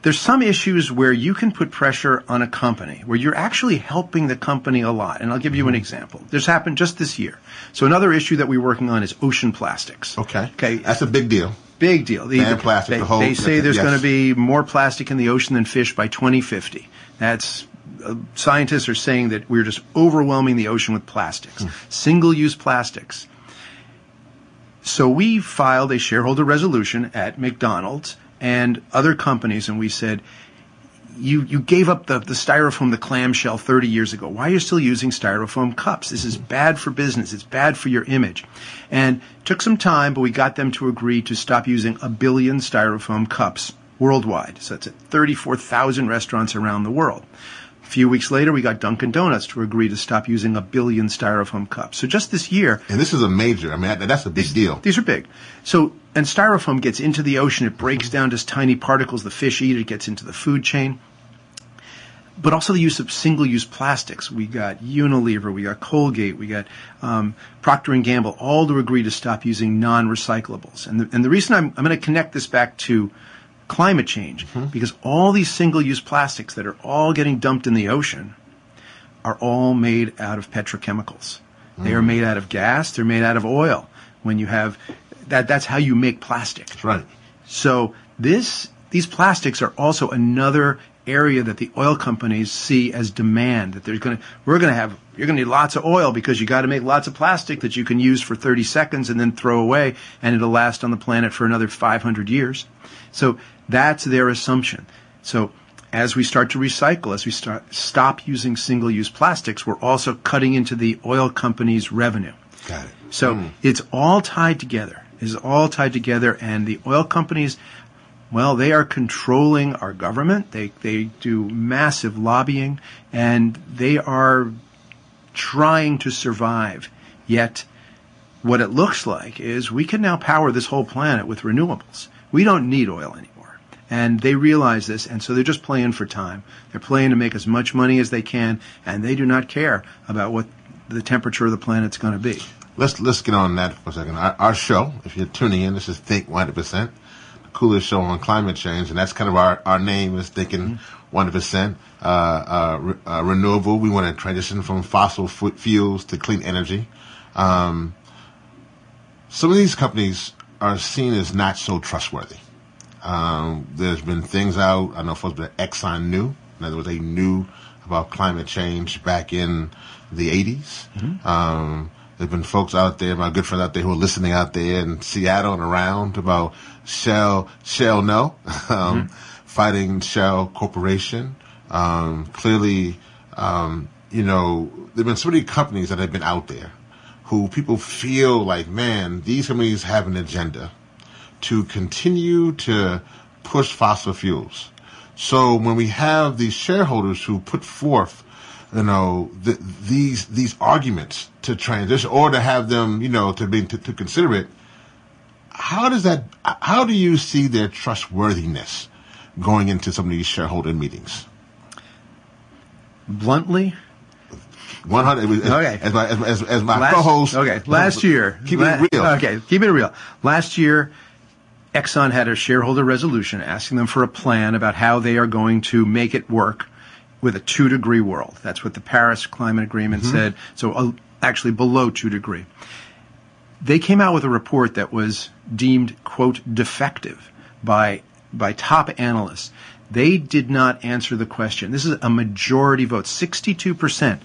There's some issues where you can put pressure on a company where you're actually helping the company a lot. And I'll give you Mm-hmm. an example. This happened just this year. So another issue that we're working on is ocean plastics. Okay. Okay. That's a big deal. Big deal. The- Ban plastic, They, the whole- they say there's yes. going to be more plastic in the ocean than fish by 2050. That's uh, scientists are saying that we're just overwhelming the ocean with plastics, Hmm. single-use plastics. So we filed a shareholder resolution at McDonald's and other companies, and we said, you, you gave up the, the styrofoam, the clamshell 30 years ago. Why are you still using styrofoam cups? This is bad for business. It's bad for your image. And took some time, but we got them to agree to stop using a billion styrofoam cups worldwide. So that's at 34,000 restaurants around the world. A few weeks later, we got Dunkin' Donuts to agree to stop using a billion styrofoam cups. So just this year, And this is a major. I mean, that's a big deal. these are big. So, and styrofoam gets into the ocean. It breaks down to tiny particles. The fish eat it. It gets into the food chain. But also the use of single-use plastics. We got Unilever, we got Colgate, we got um, Procter and Gamble, all to agree to stop using non-recyclables. And the, and the reason I'm, I'm going to connect this back to climate change mm-hmm. because all these single-use plastics that are all getting dumped in the ocean are all made out of petrochemicals. They are mm. made out of gas. They're made out of oil. When you have that, that's how you make plastic. That's right. So this, these plastics are also another area that the oil companies see as demand. That there's going to, we're going to have, you're going to need lots of oil because you got to make lots of plastic that you can use for 30 seconds and then throw away, and it'll last on the planet for another 500 years. So that's their assumption. So as we start to recycle, as we start stop using single-use plastics, we're also cutting into the oil companies' revenue. Got it. So hmm. it's all tied together. It's all tied together, and the oil companies, well, they are controlling our government. They they do massive lobbying, and they are trying to survive. Yet, what it looks like is we can now power this whole planet with renewables. We don't need oil anymore. And they realize this, and so they're just playing for time. They're playing to make as much money as they can, and they do not care about what the temperature of the planet's going to be. Let's let's get on that for a second. Our, our show, if you're tuning in, this is Think 100%, the coolest show on climate change, and that's kind of our, our name is Thinking 100%. Uh, uh, re- uh, renewable. We want to transition from fossil fu- fuels to clean energy. Um, some of these companies are seen as not so trustworthy. Um, there's been things out. I know folks that Exxon knew. In other words, they knew about climate change back in the 80s. Um, there's been folks out there, my good friends out there, who are listening out there in Seattle and around about Shell. Shell, no, um, fighting Shell Corporation. Um, clearly, um, you know, there've been so many companies that have been out there who people feel like, man, these companies have an agenda to continue to push fossil fuels. So when we have these shareholders who put forth, you know, th- these these arguments to transition or to have them, you know, to be to, to consider it, how does that? How do you see their trustworthiness going into some of these shareholder meetings? Bluntly, One hundred. As, Okay. as my as, as, as my last, co-host. Okay, last year. Keep la- it real. Okay, keep it real. Last year, Exxon had a shareholder resolution asking them for a plan about how they are going to make it work with a two degree world. That's what the Paris Climate Agreement Mm-hmm. said. So uh, actually below two degree. They came out with a report that was deemed quote defective by by top analysts. They did not answer the question. This is a majority vote. 62%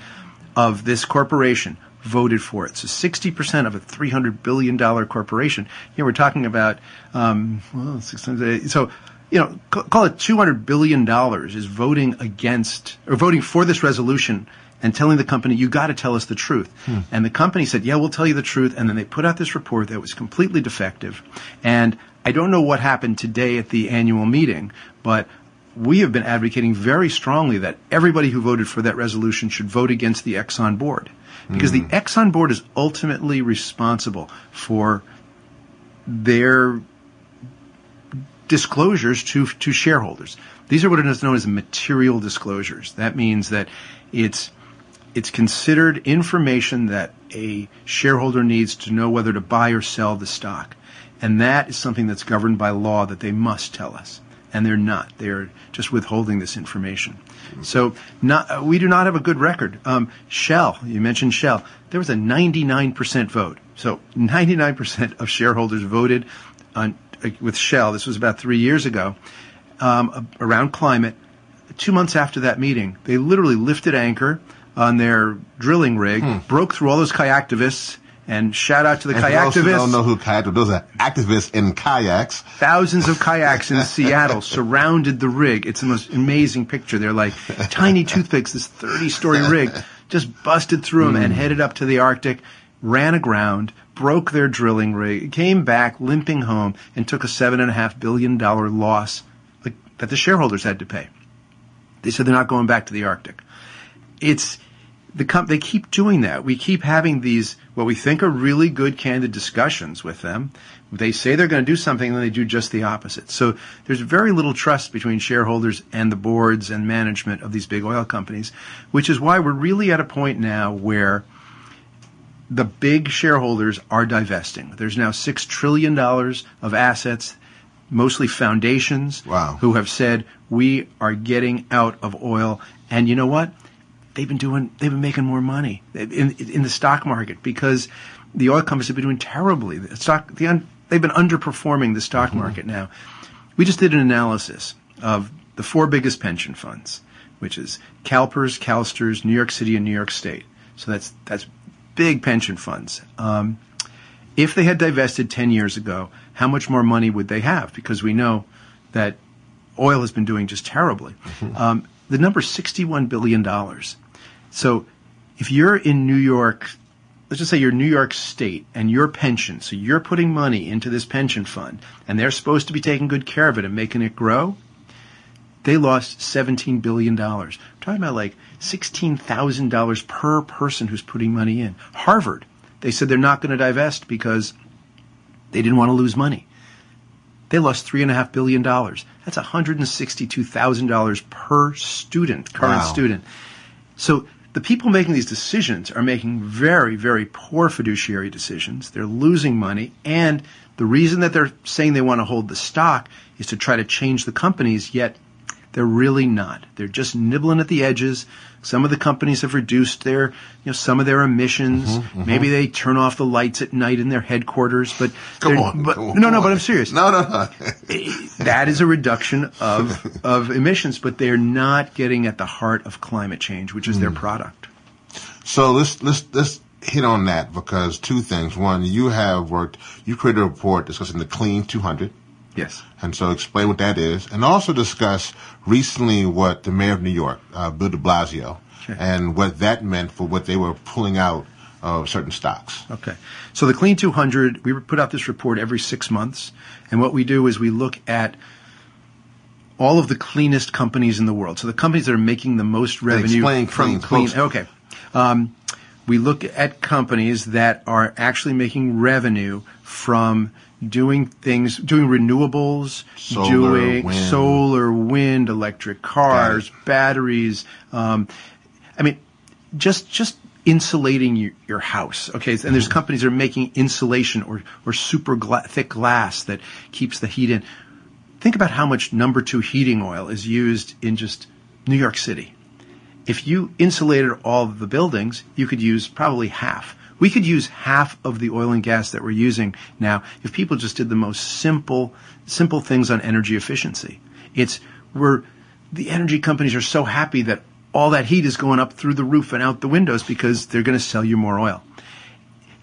of this corporation voted for it. So 60% of a $300 billion corporation. You know, we're talking about, um, well, 600, so, you know, call it $200 billion is voting against, or voting for this resolution and telling the company, you got to tell us the truth. And the company said, yeah, we'll tell you the truth. And then they put out this report that was completely defective. And I don't know what happened today at the annual meeting, but we have been advocating very strongly that everybody who voted for that resolution should vote against the Exxon board. Because the hmm. Exxon board is ultimately responsible for their disclosures to to shareholders. These are what is known as material disclosures. That means that it's it's considered information that a shareholder needs to know whether to buy or sell the stock. And that is something that's governed by law that they must tell us. And they're not. They're just withholding this information. So not, uh, we do not have a good record. Um, Shell, you mentioned Shell. There was a 99% vote. So 99% of shareholders voted on, uh, with Shell. This was about three years ago um, around climate. Two months after that meeting, they literally lifted anchor on their drilling rig, Hmm. broke through all those kayaktivists, and shout out to the And those don't know who kayak, those are activists in kayaks. Thousands of kayaks in Seattle surrounded the rig. It's the most amazing picture. They're like tiny toothpicks, this 30 story rig just busted through them and hmm. headed up to the Arctic, ran aground, broke their drilling rig, came back limping home, and took a $7.5 billion loss like, that the shareholders had to pay. They said they're not going back to the Arctic. It's the com- they keep doing that. We keep having these what we think are really good, candid discussions with them. They say they're going to do something, and then they do just the opposite. So there's very little trust between shareholders and the boards and management of these big oil companies, which is why we're really at a point now where the big shareholders are divesting. There's now six trillion dollars of assets, mostly foundations, Wow. who have said we are getting out of oil. And you know what? They've been doing. They've been making more money in in the stock market because the oil companies have been doing terribly. The stock, the un, they've been underperforming the stock market now. We just did an analysis of the four biggest pension funds, which is CalPERS, CalSTRS, New York City, and New York State. So that's that's big pension funds. Um, if they had divested 10 years ago, how much more money would they have? Because we know that oil has been doing just terribly. Um, the number $61 billion. So if you're in New York, let's just say you're New York State and your pension, so you're putting money into this pension fund and they're supposed to be taking good care of it and making it grow, they lost $17 billion. I'm talking about like $16,000 per person who's putting money in. Harvard, they said they're not going to divest because they didn't want to lose money. They lost $3.5 billion. That's $162,000 per student, current Wow. student. So the people making these decisions are making very, very poor fiduciary decisions. They're losing money. And the reason that they're saying they want to hold the stock is to try to change the companies, yet they're really not. They're just nibbling at the edges. Some of the companies have reduced their, you know, some of their emissions. Mm-hmm, mm-hmm. Maybe they turn off the lights at night in their headquarters, but Come on, but, come on, no, no, but. I'm serious No, no, no. that is a reduction of of emissions, but they're not getting at the heart of climate change, which is their hmm. product. So let's let's let's hit on that because two things. One, you have worked. You created a report discussing the Clean 200, Yes. and so explain what that is, and also discuss recently what the mayor of New York, uh, Bill De Blasio, Okay. and what that meant for what they were pulling out of certain stocks. Okay. So the Clean 200, we put out this report every six months, and what we do is we look at all of the cleanest companies in the world. So the companies that are making the most revenue explain from clean, clean. Okay. Um, we look at companies that are actually making revenue from doing things, doing renewables, Solar, doing wind. solar, wind, electric cars, batteries. Um, I mean, just just insulating your, your house. Okay, and there's companies that are making insulation or or super gla- thick glass that keeps the heat in. Think about how much number two heating oil is used in just New York City. If you insulated all of the buildings, you could use probably half. We could use half of the oil and gas that we're using now if people just did the most simple, simple things on energy efficiency. It's we're the energy companies are so happy that all that heat is going up through the roof and out the windows because they're going to sell you more oil.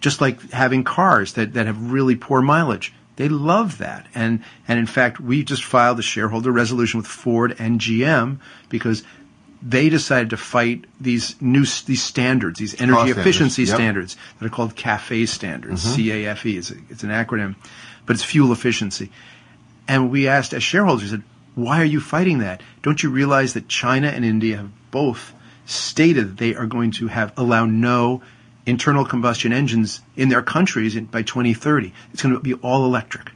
Just like having cars that, that have really poor mileage. They love that. And, and in fact, we just filed a shareholder resolution with Ford and GM because they decided to fight these new, these standards, these energy standards, efficiency yep. standards that are called CAFE standards, mm-hmm. C-A-F-E. is a, it's an acronym, but it's fuel efficiency. And we asked as shareholders, said, why are you fighting that? Don't you realize that China and India have both stated that they are going to have allow no internal combustion engines in their countries in, by 2030? It's going to be all electric.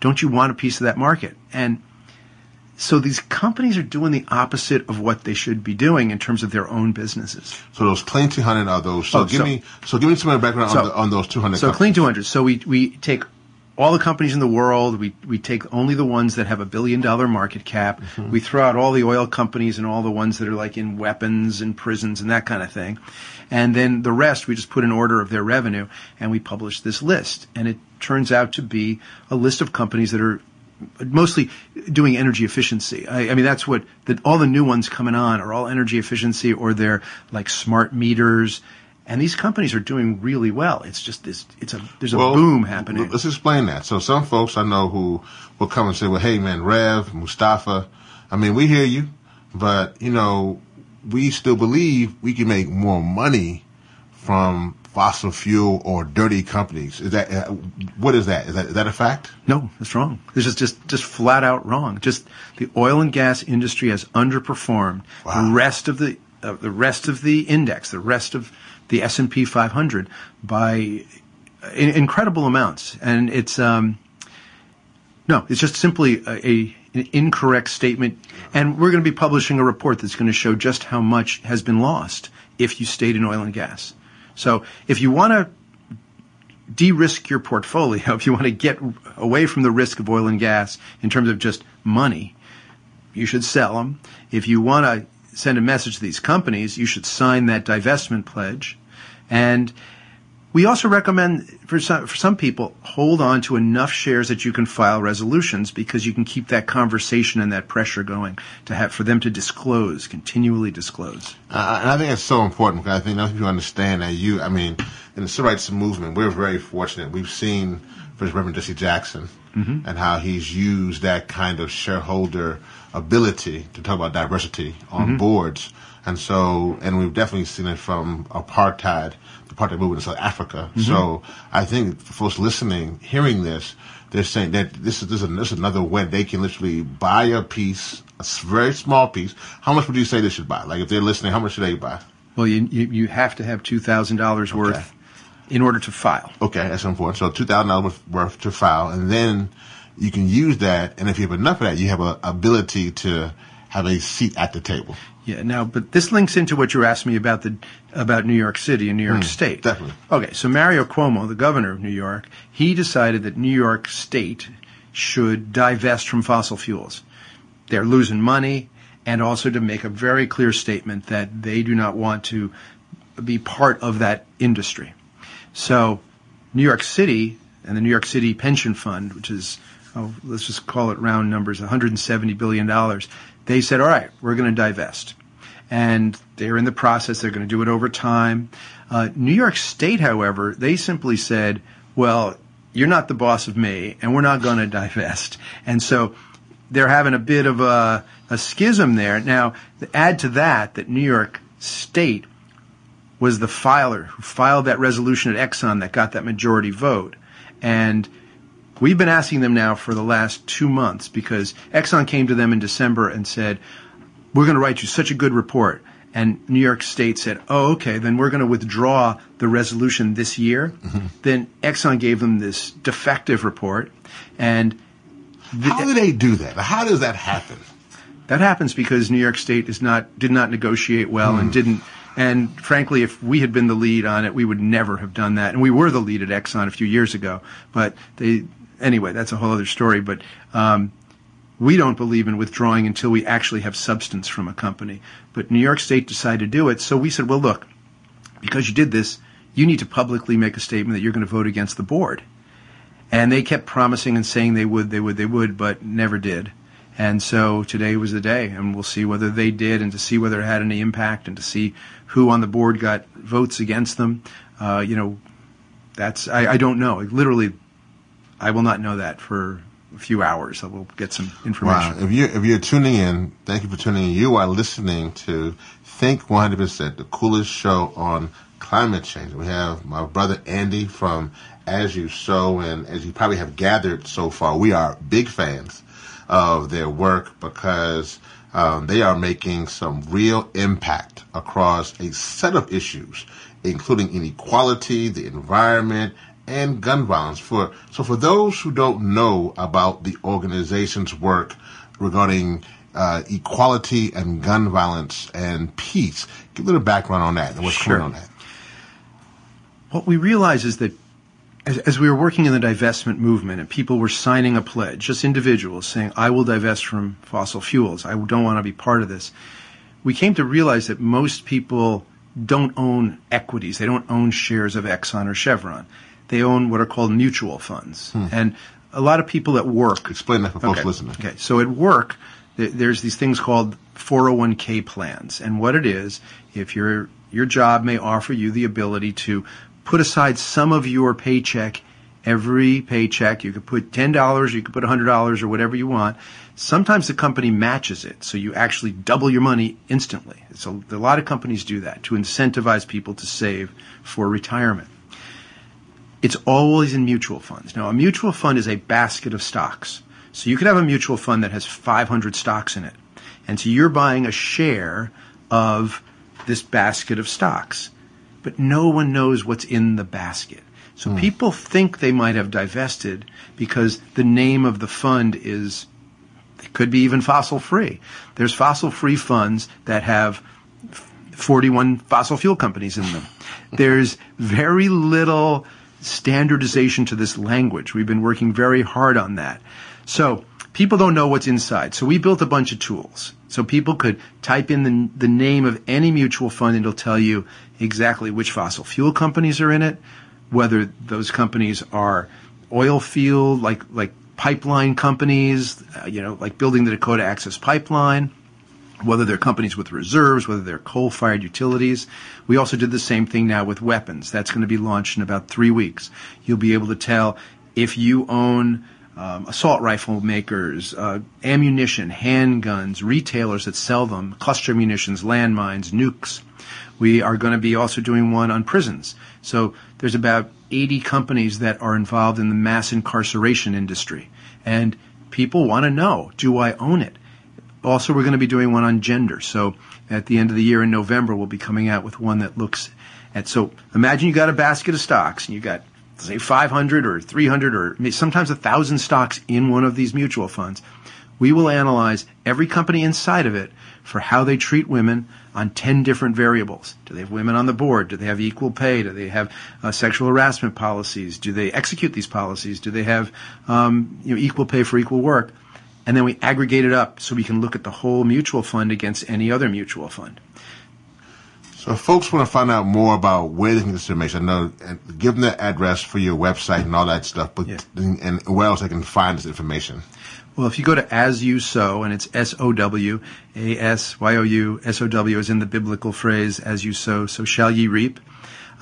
Don't you want a piece of that market? And So these companies are doing the opposite of what they should be doing in terms of their own businesses. So those clean 200 are those. So Oh, give so- me so give me some background So- on, the, on those 200. So companies. clean 200. So we we take all the companies in the world. We we take only the ones that have a billion dollar market cap. Mm-hmm. We throw out all the oil companies and all the ones that are like in weapons and prisons and that kind of thing. And then the rest we just put in order of their revenue and we publish this list. And it turns out to be a list of companies that are mostly doing energy efficiency. I, I mean, that's what the, all the new ones coming on are all energy efficiency, or they're like smart meters. And these companies are doing really well. It's just this. It's a there's a Well, boom happening. Let's explain that. So some folks I know who will come and say, "Well, hey, man, Rev, Mustafa, I mean, we hear you, but you know, we still believe we can make more money from fossil fuel or dirty companies." Is that uh, what is that? Is that is that a fact? No, it's wrong. This is just just flat out wrong. Just the oil and gas industry has underperformed Wow. the rest of the uh, the rest of the index, the rest of the S and P 500 by in, incredible amounts, and it's um, no, it's just simply a, a an incorrect statement. And we're going to be publishing a report that's going to show just how much has been lost if you stayed in oil and gas. So if you want to de-risk your portfolio, if you want to get away from the risk of oil and gas in terms of just money, you should sell them. If you want to send a message to these companies, you should sign that divestment pledge. And we also recommend for some, for some people hold on to enough shares that you can file resolutions because you can keep that conversation and that pressure going to have for them to disclose, continually disclose. Uh, and I think that's so important because I think most people understand that you, I mean, in the civil rights movement, we're very fortunate. We've seen First Reverend Jesse Jackson and how he's used that kind of shareholder ability to talk about diversity on boards. And so, and we've definitely seen it from apartheid, the apartheid movement in South Africa. Mm-hmm. So I think for folks listening, hearing this, they're saying that this is, this is, this is another way they can literally buy a piece, a very small piece. How much would you say they should buy? Like if they're listening, how much should they buy? Well, you, you, you have to have $2,000 worth in order to file. Okay, that's important. So two thousand dollars worth to file, and then you can use that. And if you have enough of that, you have a ability to have a seat at the table. Yeah. Now, but this links into what you asked me about the about New York City and New York hmm, State. definitely. Okay. So Mario Cuomo, the governor of New York, he decided that New York State should divest from fossil fuels. They're losing money, and also to make a very clear statement that they do not want to be part of that industry. So, New York City and the New York City Pension Fund, which is, oh, let's just call it round numbers, 170 billion dollars. They said, "All right, we're going to divest," and they're in the process. They're going to do it over time. Uh, New York State, however, they simply said, "Well, you're not the boss of me, and we're not going to divest." And so they're having a bit of a, a schism there. Now, add to that that New York State was the filer who filed that resolution at Exxon that got that majority vote. And we've been asking them now for the last two months because Exxon came to them in December and said, We're going to write you such a good report. And New York State said, Oh, okay, then we're going to withdraw the resolution this year. Mm-hmm. Then Exxon gave them this defective report. And How do they do that? How does that happen? That happens because New York State is not did not negotiate well and mm. didn't. And frankly, if we had been the lead on it, we would never have done that. And we were the lead at Exxon a few years ago. But they anyway, that's a whole other story. But um, we don't believe in withdrawing until we actually have substance from a company. But New York State decided to do it, so we said, well, look, because you did this, you need to publicly make a statement that you're going to vote against the board. And they kept promising and saying they would, they would, they would, but never did. And so today was the day, and we'll see whether they did, and to see whether it had any impact, and to see who on the board got votes against them. Uh, you know, that's I, I don't know. Literally, I will not know that for a few hours. I will get some information. Wow. If you if you're tuning in, thank you for tuning in. You are listening to Think 100%, the coolest show on climate change. We have my brother Andy from As You Sow, and as you probably have gathered so far, we are big fans of their work because um, they are making some real impact across a set of issues, including inequality, the environment, and gun violence. For so for those who don't know about the organization's work, regarding uh, equality and gun violence and peace. Give a little background on that and what's Sure. going on that. What we realize is that as, as we were working in the divestment movement and people were signing a pledge, just individuals saying, I will divest from fossil fuels, I don't want to be part of this, we came to realize that most people don't own equities. They don't own shares of Exxon or Chevron. They own what are called mutual funds. Hmm. And a lot of people at work Explain that for folks okay. listening. Okay, so at work, th- there's these things called 401k plans, and what it is, if your your job may offer you the ability to put aside some of your paycheck every paycheck. You could put ten dollars, you could put hundred dollars, or whatever you want. Sometimes the company matches it, so you actually double your money instantly. So a lot of companies do that to incentivize people to save for retirement it's always in mutual funds. Now, a mutual fund is a basket of stocks. So you could have a mutual fund that has 500 stocks in it. And so you're buying a share of this basket of stocks. But no one knows what's in the basket. So hmm. people think they might have divested because the name of the fund is, it could be even fossil free. There's fossil free funds that have 41 fossil fuel companies in them. There's very little standardization to this language. We've been working very hard on that. So people don't know what's inside. So we built a bunch of tools. So people could type in the, the name of any mutual fund and it'll tell you exactly which fossil fuel companies are in it, whether those companies are oil field, like, like pipeline companies, uh, you know, like building the Dakota Access Pipeline whether they're companies with reserves, whether they're coal-fired utilities. We also did the same thing now with weapons. That's going to be launched in about three weeks. You'll be able to tell if you own um, assault rifle makers, uh, ammunition, handguns, retailers that sell them, cluster munitions, landmines, nukes. We are going to be also doing one on prisons. So there's about 80 companies that are involved in the mass incarceration industry. And people want to know, do I own it? Also we're going to be doing one on gender. So at the end of the year in November, we'll be coming out with one that looks at. So imagine you got a basket of stocks and you got say 500 or 300 or sometimes a thousand stocks in one of these mutual funds. We will analyze every company inside of it for how they treat women on 10 different variables. Do they have women on the board? Do they have equal pay? Do they have uh, sexual harassment policies? Do they execute these policies? Do they have um, you know, equal pay for equal work? And then we aggregate it up so we can look at the whole mutual fund against any other mutual fund. So if folks want to find out more about where they can get this information, I know, and give them the address for your website and all that stuff, but Yeah. and where else they can find this information. Well, if you go to As You Sow, and it's S O W, A S Y O U, S O W is in the biblical phrase, As You Sow, so shall ye reap.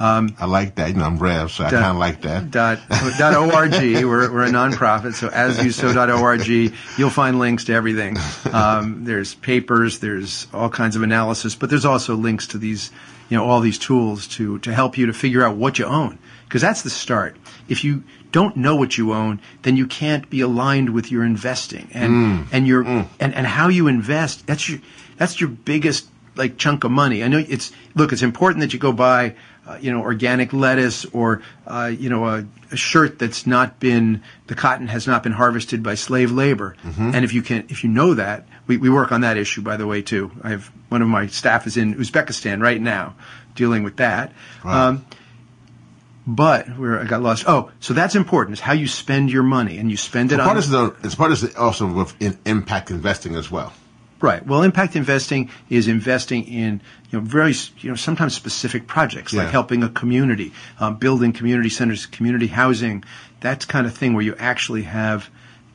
Um, I like that. You know, I'm Rev, so I kind of like that. Dot, dot org. We're, we're a nonprofit, so asyousow.org, you'll find links to everything. Um, there's papers, there's all kinds of analysis, but there's also links to these, you know, all these tools to to help you to figure out what you own, because that's the start. If you don't know what you own, then you can't be aligned with your investing and mm. and your mm. and, and how you invest. That's your that's your biggest like chunk of money. I know it's look. It's important that you go buy, uh, you know, organic lettuce or uh, you know a, a shirt that's not been the cotton has not been harvested by slave labor. And if you can, if you know that, we, we work on that issue by the way too. I have one of my staff is in Uzbekistan right now dealing with that. Um, but where I got lost. Oh, so that's important. Is how you spend your money, and you spend it Part on is the, it's part is also with in, impact investing as well. Right. Well, impact investing is investing in you know very you know sometimes specific projects like helping a community, um, building community centers, community housing, that kind of thing where you actually have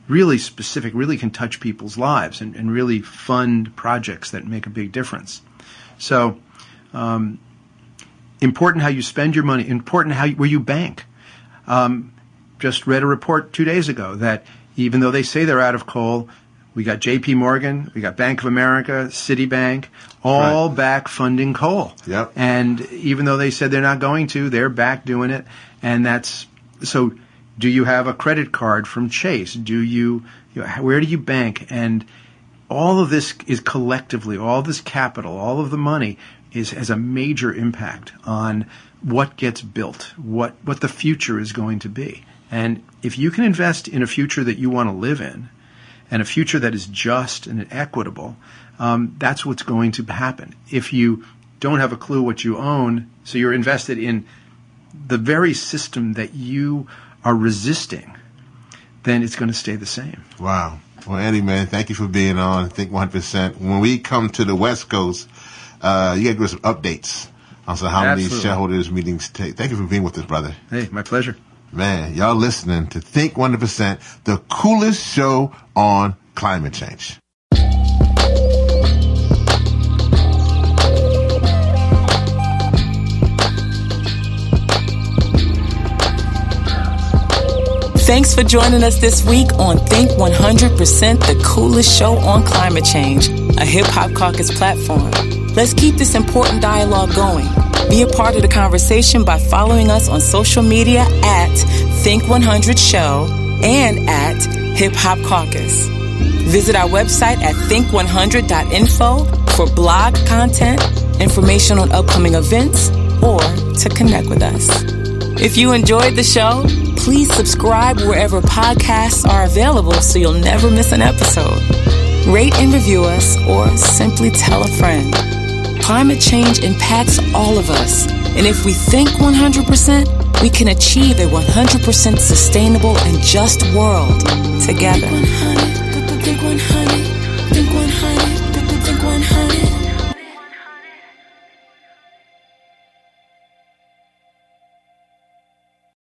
really specific, really can touch people's lives and, and really fund projects that make a big difference. So, um, important how you spend your money. Important how you, where you bank just read a report two days ago that even though they say they're out of coal, we got J.P. Morgan, we got Bank of America, Citibank, all Right. back funding coal. Yep. And even though they said they're not going to, they're back doing it. And that's so. Do you have a credit card from Chase? Do you, where do you bank? And all of this is collectively, all this capital, all of the money is has a major impact on what gets built, what what the future is going to be. And if you can invest in a future that you want to live in, and a future that is just and equitable, um, that's what's going to happen. If you don't have a clue what you own, so you're invested in the very system that you are resisting, then it's going to stay the same. Wow. Well, Eddie, man, thank you for being on. I think 100%. When we come to the West Coast, uh, you got to give us some updates on so how Absolutely. many shareholders meetings take. Thank you for being with us, brother. Hey, my pleasure. Man, y'all listening to Think 100%, the coolest show on climate change. Thanks for joining us this week on Think 100%, the coolest show on climate change, a hip hop caucus platform. Let's keep this important dialogue going. Be a part of the conversation by following us on social media at Think 100 Show and at Hip Hop Caucus. Visit our website at think100.info for blog content, information on upcoming events, or to connect with us. If you enjoyed the show, please subscribe wherever podcasts are available so you'll never miss an episode. Rate and review us or simply tell a friend. Climate change impacts all of us, and if we think 100%, we can achieve a 100% sustainable and just world together. Think 100, think 100, think 100, think 100.